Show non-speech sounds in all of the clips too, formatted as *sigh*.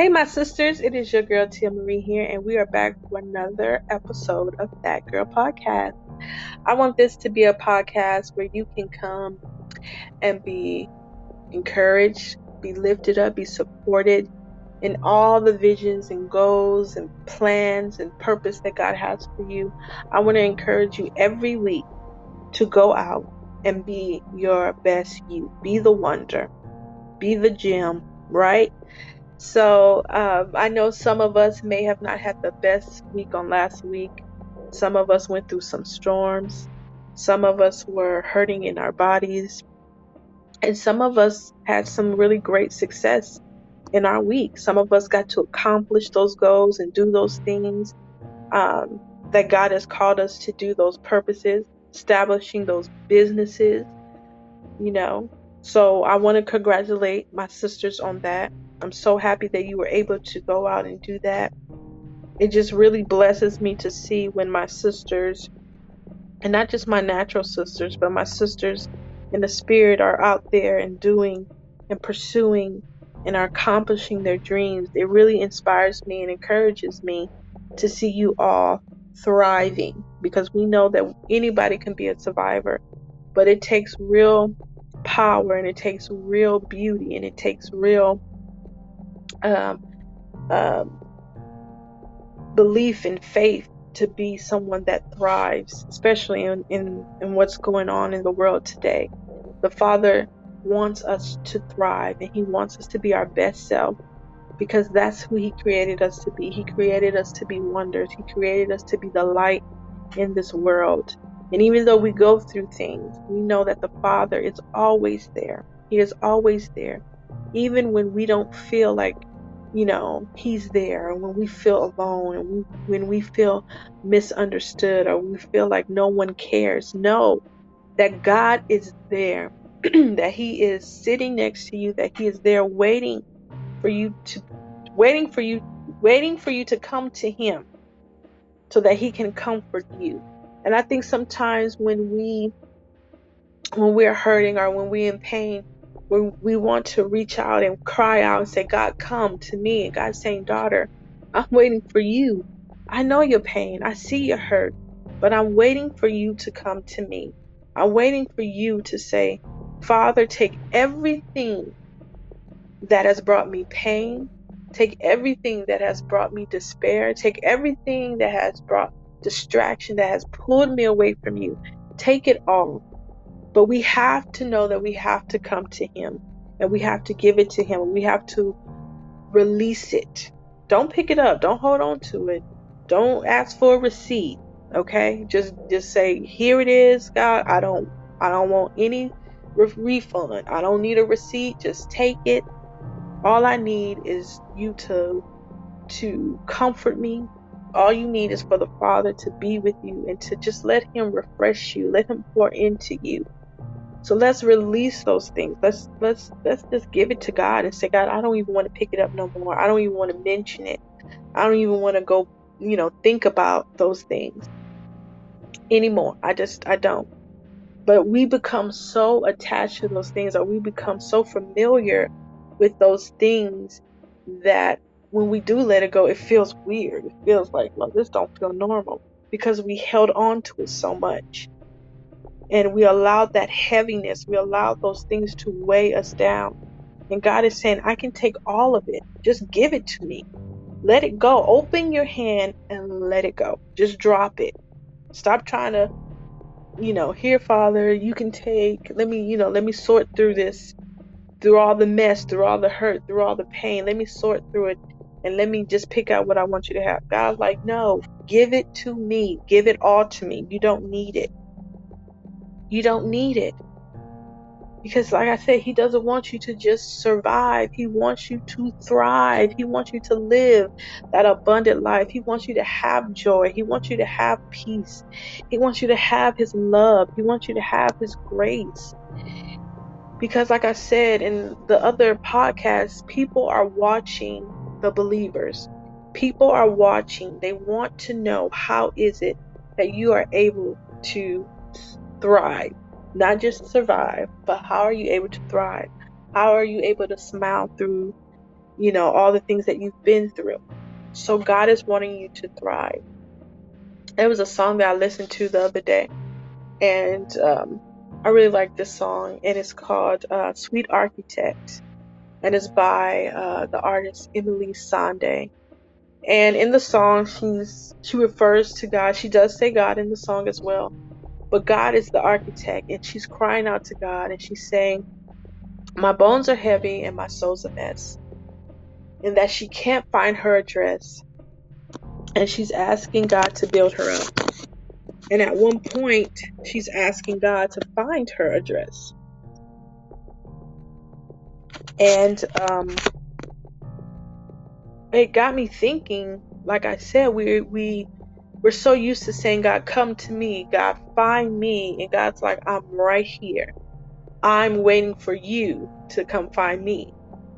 Hey, my sisters, it is your girl Tia Marie here, and we are back for another episode of That Girl Podcast. I want this to be a podcast where you can come and be encouraged, be lifted up, be supported in all the visions and goals and plans and purpose that God has for you. I want to encourage you every week to go out and be your best you. Be the wonder, be the gem, right? So um, I know some of us may have not had the best week on last week. Some of us went through some storms. Some of us were hurting in our bodies. And some of us had some really great success in our week. Some of us got to accomplish those goals and do those things um, that God has called us to do, those purposes, establishing those businesses, you know. So I want to congratulate my sisters on that. I'm so happy that you were able to go out and do that. It just really blesses me to see when my sisters, and not just my natural sisters, but my sisters in the spirit are out there and doing and pursuing and are accomplishing their dreams. It really inspires me and encourages me to see you all thriving because we know that anybody can be a survivor, but it takes real power and it takes real beauty and it takes real um, um, belief and faith to be someone that thrives, especially in, in, in what's going on in the world today. The Father wants us to thrive and He wants us to be our best self because that's who He created us to be. He created us to be wonders, He created us to be the light in this world. And even though we go through things, we know that the Father is always there. He is always there. Even when we don't feel like you know, He's there. When we feel alone and we, when we feel misunderstood or we feel like no one cares, know that God is there, *clears throat* that He is sitting next to you, that He is there waiting for you to, waiting for you, waiting for you to come to Him so that He can comfort you. And I think sometimes when we, when we're hurting or when we're in pain, when we want to reach out and cry out and say, God, come to me. And God's saying, Daughter, I'm waiting for you. I know your pain. I see your hurt, but I'm waiting for you to come to me. I'm waiting for you to say, Father, take everything that has brought me pain, take everything that has brought me despair, take everything that has brought distraction, that has pulled me away from you. Take it all but we have to know that we have to come to Him and we have to give it to Him. We have to release it. Don't pick it up. Don't hold on to it. Don't ask for a receipt. Okay? Just just say, "Here it is, God. I don't I don't want any re- refund. I don't need a receipt. Just take it. All I need is you to to comfort me. All you need is for the Father to be with you and to just let him refresh you. Let him pour into you. So let's release those things. Let's let's let's just give it to God and say, God, I don't even want to pick it up no more. I don't even want to mention it. I don't even want to go, you know, think about those things anymore. I just I don't. But we become so attached to those things or we become so familiar with those things that when we do let it go, it feels weird. It feels like, well, this don't feel normal because we held on to it so much and we allowed that heaviness, we allowed those things to weigh us down. And God is saying, I can take all of it. Just give it to me. Let it go. Open your hand and let it go. Just drop it. Stop trying to, you know, here, Father, you can take, let me, you know, let me sort through this, through all the mess, through all the hurt, through all the pain. Let me sort through it and let me just pick out what I want you to have. God's like, no, give it to me. Give it all to me. You don't need it. You don't need it. Because, like I said, He doesn't want you to just survive. He wants you to thrive. He wants you to live that abundant life. He wants you to have joy. He wants you to have peace. He wants you to have His love. He wants you to have His grace. Because, like I said in the other podcast, people are watching the believers. People are watching. They want to know how is it that you are able to thrive. Not just survive, but how are you able to thrive? How are you able to smile through you know, all the things that you've been through. So God is wanting you to thrive. It was a song that I listened to the other day, and um, I really like this song, and it's called uh, "Sweet Architect," and it's by uh, the artist Emeli Sandé. And in the song, she's she refers to God. She does say God in the song as well, but God is the architect, and she's crying out to God, and she's saying, "My bones are heavy, and my soul's a mess." and that she can't find her address. And she's asking God to build her up. And at one point, she's asking God to find her address. And um, it got me thinking. Like I said, we we we're so used to saying, "God, come to me. God, find me," and God's like, "I'm right here. I'm waiting for you to come find me."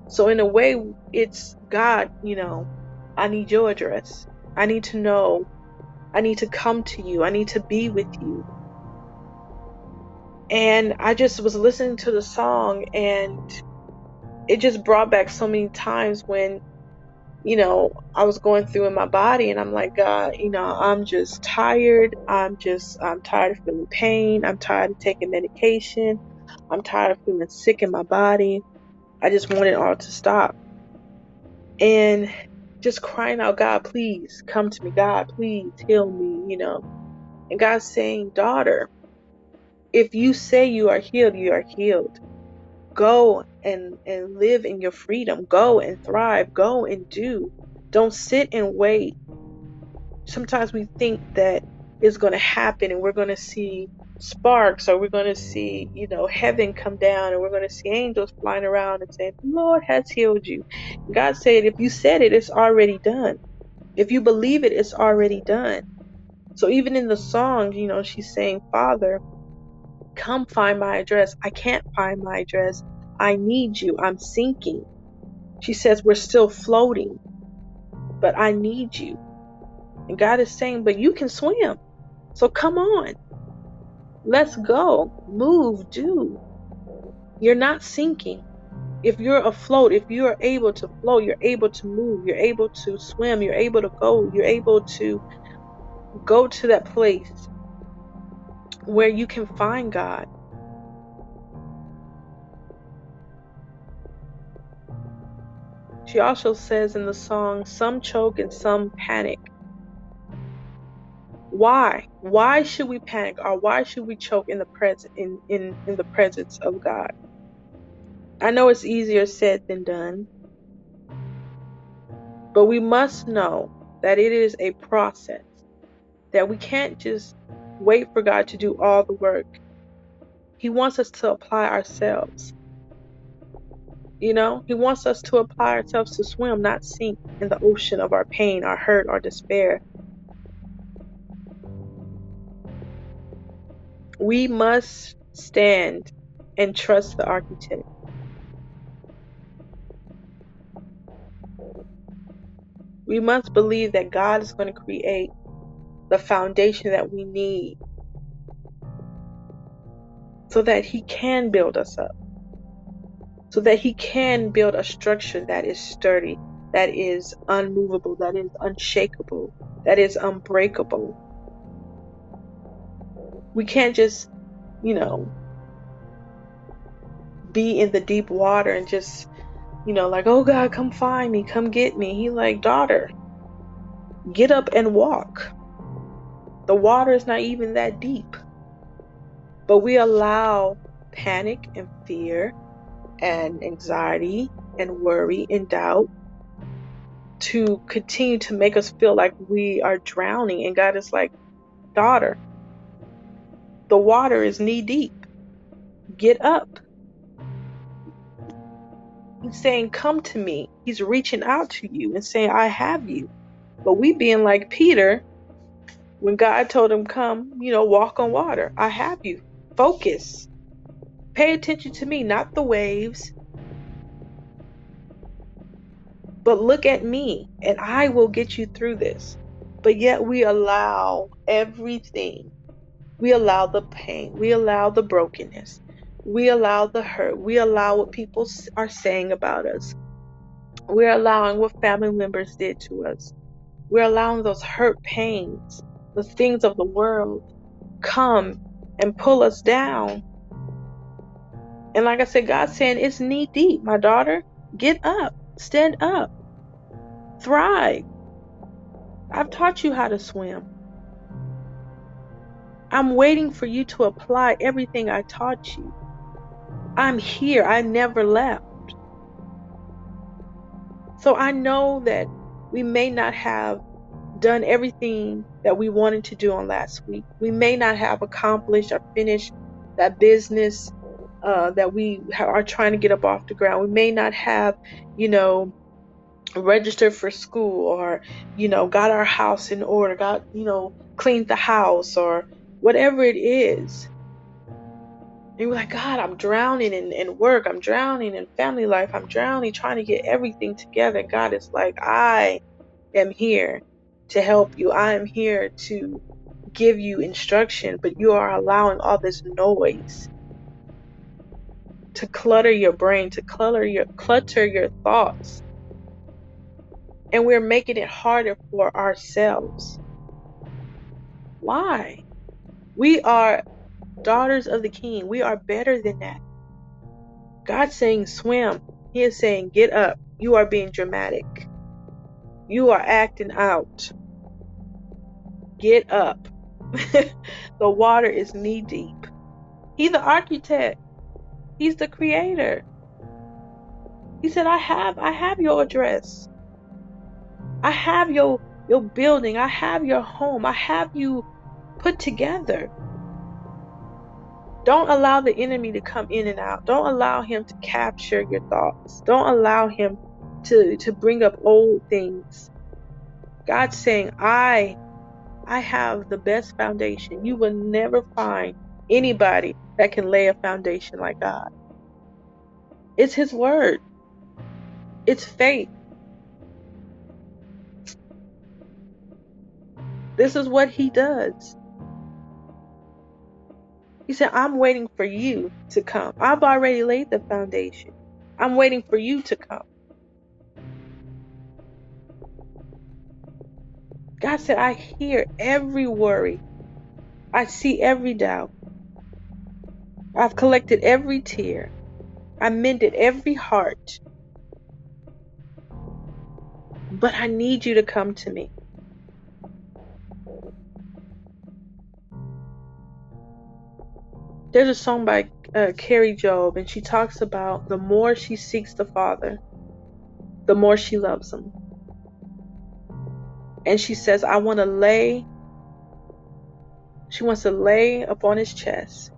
So in a way, it's God, you know, I need your address. I need to know. I need to come to you. I need to be with you. And I just was listening to the song and it just brought back so many times when, you know, I was going through in my body and I'm like, God, you know, I'm just tired. I'm just, I'm tired of feeling pain. I'm tired of taking medication. I'm tired of feeling sick in my body. I just want it all to stop. And just crying out, God, please come to me. God, please heal me, you know. And God's saying, daughter, if you say you are healed, you are healed. Go and, and live in your freedom. Go and thrive. Go and do. Don't sit and wait. Sometimes we think that it's going to happen and we're going to see sparks or we're going to see you know heaven come down and we're going to see angels flying around and saying the lord has healed you god said if you said it it's already done if you believe it it's already done so even in the song you know she's saying father come find my address i can't find my address i need you i'm sinking she says we're still floating but i need you and god is saying but you can swim so come on Let's go. Move. Do. You're not sinking. If you're afloat, if you are able to float, you're able to move, you're able to swim, you're able to go, you're able to go to that place where you can find God. She also says in the song, Some choke and some panic. Why? Why should we panic or why should we choke in the present in, in, in the presence of God? I know it's easier said than done. But we must know that it is a process. That we can't just wait for God to do all the work. He wants us to apply ourselves. You know, He wants us to apply ourselves to swim, not sink in the ocean of our pain, our hurt, our despair, We must stand and trust the architect. We must believe that God is going to create the foundation that we need so that He can build us up, so that He can build a structure that is sturdy, that is unmovable, that is unshakable, that is unbreakable. We can't just, you know, be in the deep water and just, you know, like, oh God, come find me, come get me. He like, daughter, get up and walk. The water is not even that deep. But we allow panic and fear and anxiety and worry and doubt to continue to make us feel like we are drowning. And God is like, daughter, the water is knee deep. Get up. He's saying, Come to me. He's reaching out to you and saying, I have you. But we being like Peter, when God told him, Come, you know, walk on water. I have you. Focus. Pay attention to me, not the waves. But look at me, and I will get you through this. But yet we allow everything we allow the pain. We allow the brokenness. We allow the hurt. We allow what people are saying about us. We're allowing what family members did to us. We're allowing those hurt pains, the things of the world, come and pull us down. And like I said, God's saying it's knee deep, my daughter. Get up, stand up, thrive. I've taught you how to swim. I'm waiting for you to apply everything I taught you. I'm here. I never left. So I know that we may not have done everything that we wanted to do on last week. We may not have accomplished or finished that business uh, that we are trying to get up off the ground. We may not have, you know, registered for school or, you know, got our house in order, got, you know, cleaned the house or whatever it is. And you're like, God, I'm drowning in, in work. I'm drowning in family life. I'm drowning trying to get everything together. God is like, I am here to help you. I am here to give you instruction, but you are allowing all this noise to clutter your brain, to clutter your clutter your thoughts. And we're making it harder for ourselves. Why? We are daughters of the king. We are better than that. God's saying swim. He is saying get up. You are being dramatic. You are acting out. Get up. *laughs* the water is knee deep. He's the architect. He's the creator. He said, I have I have your address. I have your your building. I have your home. I have you put together. Don't allow the enemy to come in and out. Don't allow him to capture your thoughts. Don't allow him to, to bring up old things. God's saying, I I have the best foundation. You will never find anybody that can lay a foundation like God. It's his word. It's faith. This is what he does. He said, I'm waiting for you to come. I've already laid the foundation. I'm waiting for you to come. God said, I hear every worry. I see every doubt. I've collected every tear. I mended every heart. But I need you to come to me. There's a song by uh, Kari Jobe, and she talks about the more she seeks the Father, the more she loves Him. And she says, I want to lay, she wants to lay upon His chest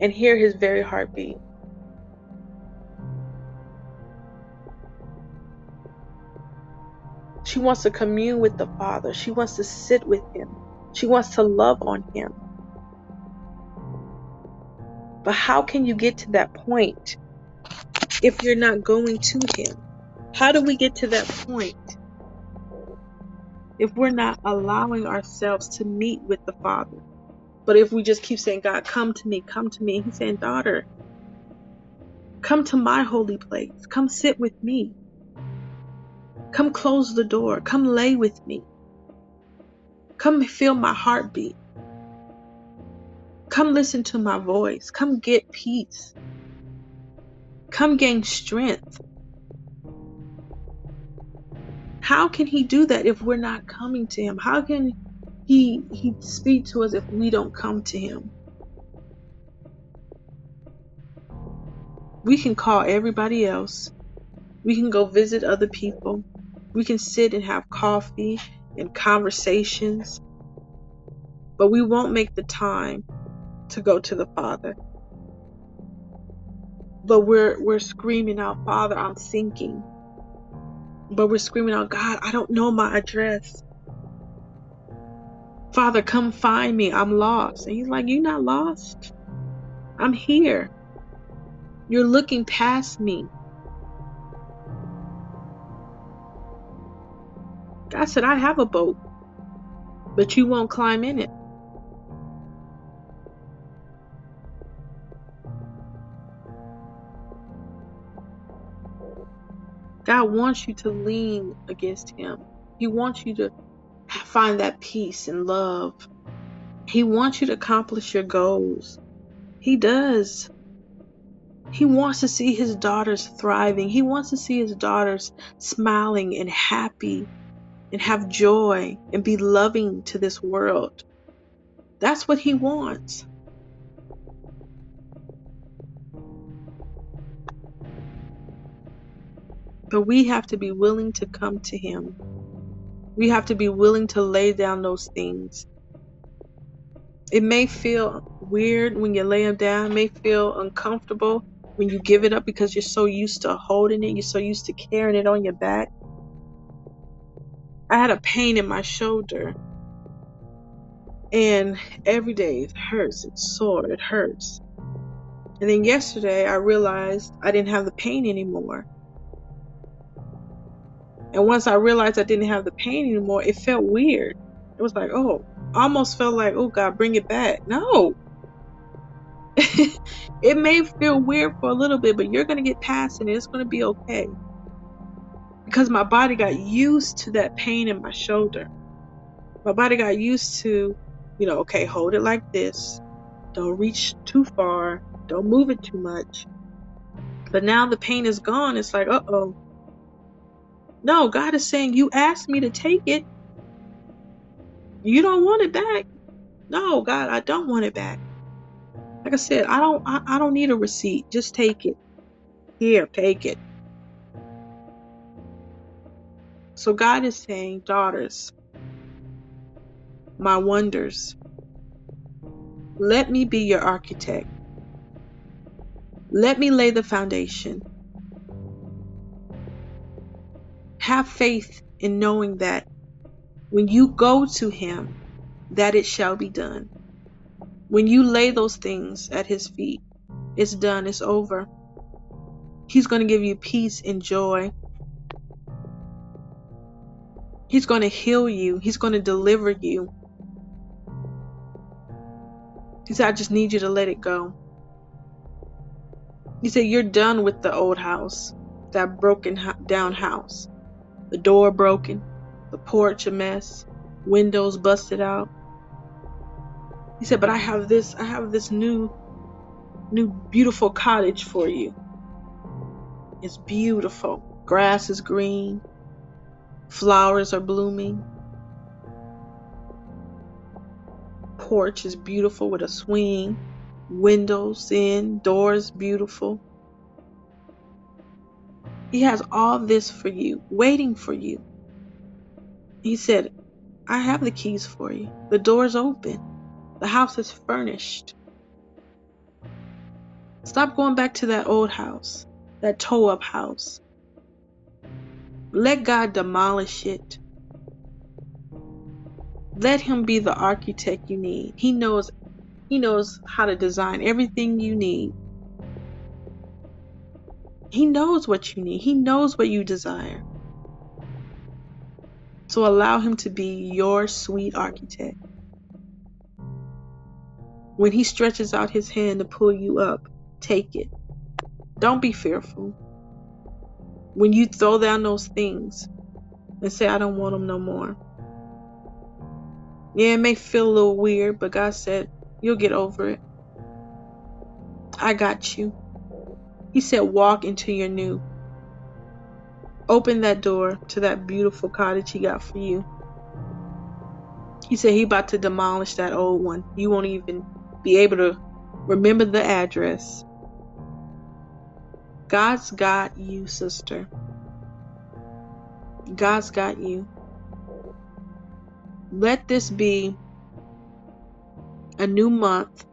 and hear His very heartbeat. She wants to commune with the Father. She wants to sit with Him. She wants to love on Him. But how can you get to that point if you're not going to Him? How do we get to that point if we're not allowing ourselves to meet with the Father? But if we just keep saying, God, come to me, come to me, He's saying, daughter, come to my holy place. Come sit with me. Come close the door. Come lay with me. Come feel my heartbeat. Come listen to my voice. Come get peace. Come gain strength. How can he do that if we're not coming to him? How can he he speak to us if we don't come to him? We can call everybody else. We can go visit other people. We can sit and have coffee and conversations. But we won't make the time to go to the Father. But we're we're screaming out, Father, I'm sinking. But we're screaming out, God, I don't know my address. Father, come find me. I'm lost. And he's like, You're not lost. I'm here. You're looking past me. God said, I have a boat, but you won't climb in it. God wants you to lean against Him. He wants you to find that peace and love. He wants you to accomplish your goals. He does. He wants to see his daughters thriving. He wants to see his daughters smiling and happy and have joy and be loving to this world. That's what he wants. But we have to be willing to come to him. We have to be willing to lay down those things. It may feel weird when you lay them down, it may feel uncomfortable, when you give it up because you're so used to holding it, you're so used to carrying it on your back. I had a pain in my shoulder. And every day it hurts, it's sore, it hurts. And then yesterday I realized I didn't have the pain anymore. And once I realized I didn't have the pain anymore, it felt weird. It was like, oh, almost felt like, oh God, bring it back. No, *laughs* it may feel weird for a little bit, but you're going to get past it and it's going to be okay. Because my body got used to that pain in my shoulder. My body got used to, you know, okay, hold it like this. Don't reach too far. Don't move it too much. But now the pain is gone. It's like, uh oh. No, God is saying, You asked me to take it. You don't want it back. No, God, I don't want it back. Like I said, I don't I, I don't need a receipt. Just take it. Here, take it. So God is saying, daughters, my wonders, let me be your architect. Let me lay the foundation. Have faith in knowing that when you go to him, that it shall be done. When you lay those things at His feet, it's done, it's over. He's going to give you peace and joy. He's going to heal you, He's going to deliver you. He said, I just need you to let it go. He said, You're done with the old house, that broken down house. The door broken, the porch a mess, windows busted out. He said, "But I have this I have this new new beautiful cottage for you. It's beautiful. Grass is green. Flowers are blooming. Porch is beautiful with a swing. Windows in, doors beautiful. He has all this for you, waiting for you. He said, I have the keys for you. The door's open. The house is furnished. Stop going back to that old house, that toe up house. Let God demolish it. Let him be the architect you need. He knows he knows how to design everything you need. He knows what you need. He knows what you desire. So allow him to be your sweet architect. When he stretches out his hand to pull you up, take it. Don't be fearful. When you throw down those things and say, I don't want them no more. Yeah, it may feel a little weird, but God said, You'll get over it. I got you. He said, Walk into your new. Open that door to that beautiful cottage He got for you. He said He about to demolish that old one. You won't even be able to remember the address. God's got you, sister. God's got you. Let this be a new month,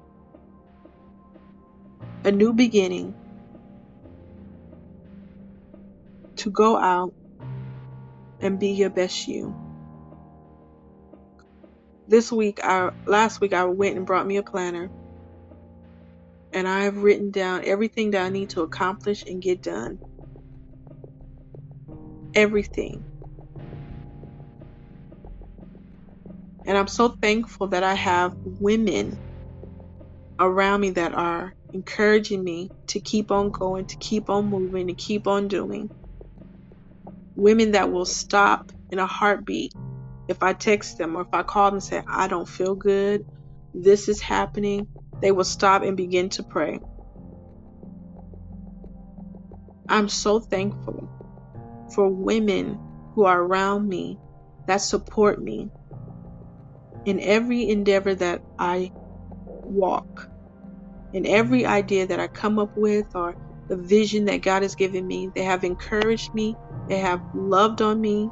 a new beginning to go out and be your best you this week I last week I went and brought me a planner and I've written down everything that I need to accomplish and get done. Everything. And I'm so thankful that I have women around me that are encouraging me to keep on going, to keep on moving, to keep on doing. Women that will stop in a heartbeat if I text them or if I call them and say, I don't feel good, this is happening, they will stop and begin to pray. I'm so thankful for women who are around me that support me in every endeavor that I walk, in every idea that I come up with or the vision that God has given me. They have encouraged me, they have loved on me.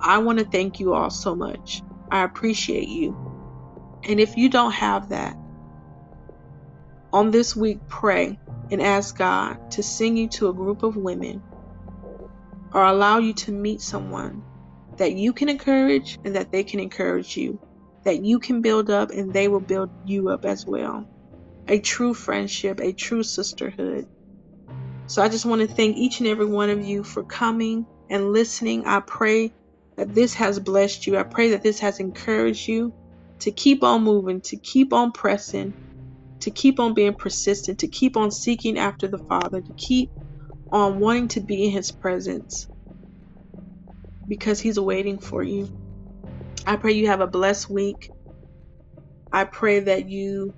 I want to thank you all so much. I appreciate you. And if you don't have that, on this week, pray and ask God to send you to a group of women or allow you to meet someone that you can encourage and that they can encourage you, that you can build up and they will build you up as well. A true friendship, a true sisterhood. So I just want to thank each and every one of you for coming and listening. I pray that this has blessed you. I pray that this has encouraged you to keep on moving, to keep on pressing, to keep on being persistent, to keep on seeking after the Father, to keep on wanting to be in His presence because He's waiting for you. I pray you have a blessed week. I pray that you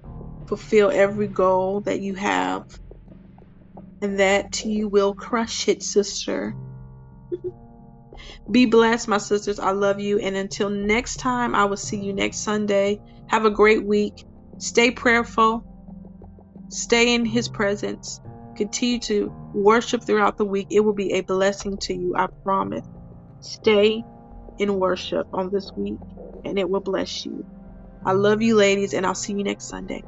fulfill every goal that you have that you will crush it, sister. *laughs* Be blessed, my sisters. I love you. And until next time, I will see you next Sunday. Have a great week. Stay prayerful. Stay in His presence. Continue to worship throughout the week. It will be a blessing to you, I promise. Stay in worship on this week, and it will bless you. I love you, ladies, and I'll see you next Sunday.